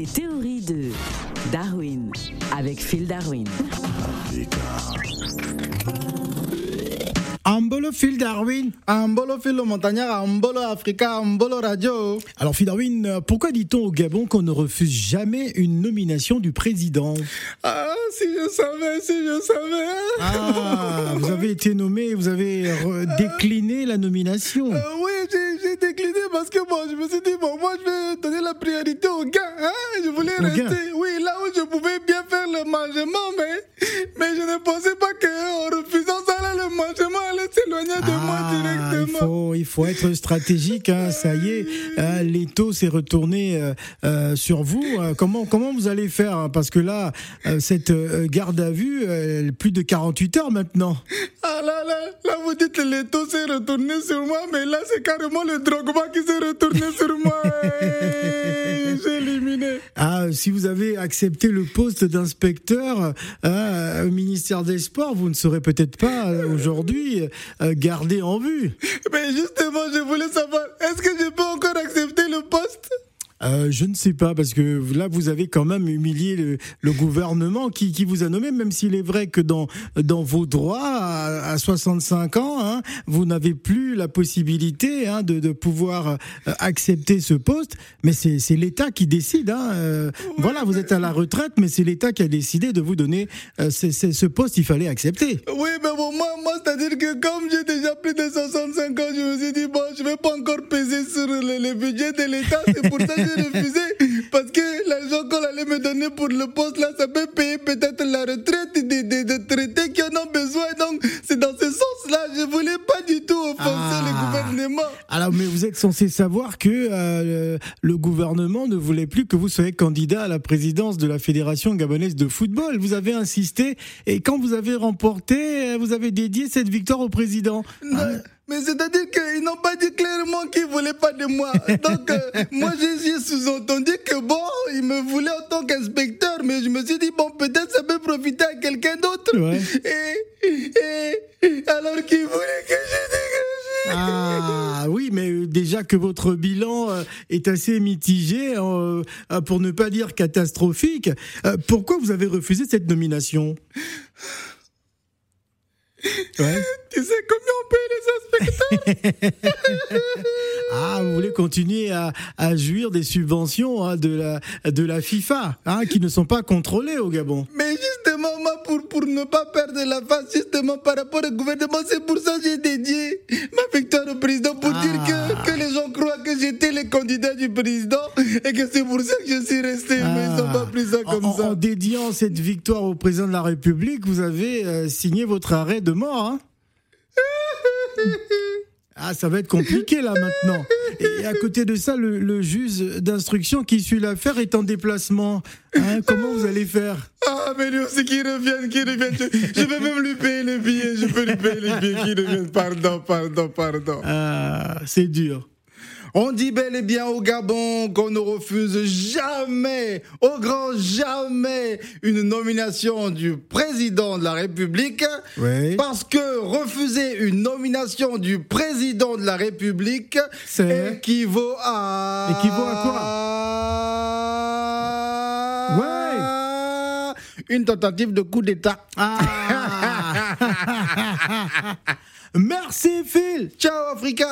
Les théories de Darwin avec Phil Darwin. Ambolo Phil Darwin. Ambolo Phil le montagnard, Ambolo Africa, Ambolo Radio. Alors Phil Darwin, euh, pourquoi dit-on au Gabon qu'on ne refuse jamais une nomination du président? Ah, si je savais, si je savais. Ah, vous avez été nommé, vous avez re- décliné la nomination. Euh, oui, parce que bon, je me suis dit, bon, moi je vais donner la priorité aux gars. Hein? Je voulais rester, oui, là où je pouvais bien faire le mangement, mais, mais je ne pensais pas qu'en refusant ça, là, le mangement allait s'éloigner de moi Ah, il directement. faut, il faut être stratégique. hein, ça y est, hein, l'étau s'est retourné euh, euh, sur vous. Euh, comment, comment vous allez faire? Parce que là, euh, cette euh, garde à vue, euh, plus de 48 heures maintenant. Là là, là vous dites que l'étau s'est retourné sur moi, mais là c'est carrément le Drogba qui s'est retourné sur moi. Hey, J'ai éliminé. Ah, si vous avez accepté le poste d'inspecteur euh, au ministère des Sports, vous ne serez peut-être pas euh, aujourd'hui euh, gardé en vue. Mais justement, je voulais savoir, est-ce que je peux encore accepter le poste Euh, je ne sais pas, parce que là, vous avez quand même humilié le, le gouvernement qui, qui vous a nommé, même s'il est vrai que dans, dans vos droits, à, à 65 ans, hein, vous n'avez plus la possibilité hein, de, de pouvoir euh, accepter ce poste, mais c'est l'État qui décide. Hein, euh, voilà, vous êtes à la retraite, mais c'est l'État qui a décidé de vous donner euh, ce poste, il fallait accepter. Oui, mais bon, moi, moi c'est-à-dire que comme j'ai déjà plus de 65 ans, je me suis dit, bon, je vais pas encore peser sur le, le budget de l'État. C'est pour ça que Parce que l'argent qu'on allait me donner pour le poste, là, ça peut payer peut-être la retraite des, des, des traités qui ont mais vous êtes censé savoir que euh, le, gouvernement ne voulait plus que vous soyez candidat à la présidence de la Fédération gabonaise de football. Vous avez insisté et quand vous avez remporté, euh, vous avez dédié cette victoire au président. Non, Mais c'est-à-dire qu'ils n'ont pas dit clairement qu'ils ne voulaient pas de moi. Donc, euh, moi, j'ai sous-entendu que bon, ils me voulaient en tant qu'inspecteur, mais je me suis dit, bon, peut-être ça peut profiter à quelqu'un d'autre. Ouais. Et, et, alors qu'ils voulaient que je dégage. Ah euh, déjà que votre bilan euh, est assez mitigé, euh, pour ne pas dire catastrophique, euh, pourquoi vous avez refusé cette nomination? Ouais. Tu sais combien on paye les inspecteurs Ah, vous voulez continuer à, à jouir des subventions hein, de, la, de la FIFA, hein, qui ne sont pas contrôlées au Gabon. Mais justement, moi, pour, pour ne pas perdre la face, justement, par rapport au gouvernement, c'est pour ça que j'ai dédié ma victoire au président, pour Ah. dire que, que les gens croient que j'étais le candidat du président et que c'est pour ça que je suis resté. Mais ils n'ont pas pris ça comme en, ça. en dédiant cette victoire au président de la République, vous avez euh, signé votre arrêt de mort. hein ah, ça va être compliqué là maintenant. Et à côté de ça, le, le juge d'instruction qui suit l'affaire est en déplacement. Hein, comment vous allez faire? Ah, mais lui aussi qui revienne, qui revienne. Je, vais même lui payer les billets. Je peux lui payer les billets qui reviennent. Pardon, pardon, pardon. Ah, C'est dur. On dit bel et bien au Gabon qu'on ne refuse jamais, au grand jamais, une nomination du président de la République. Oui. Parce que refuser une nomination du président de la République C'est- équivaut à... Équivaut à Une tentative de coup d'État. Ah Merci Phil Ciao Africa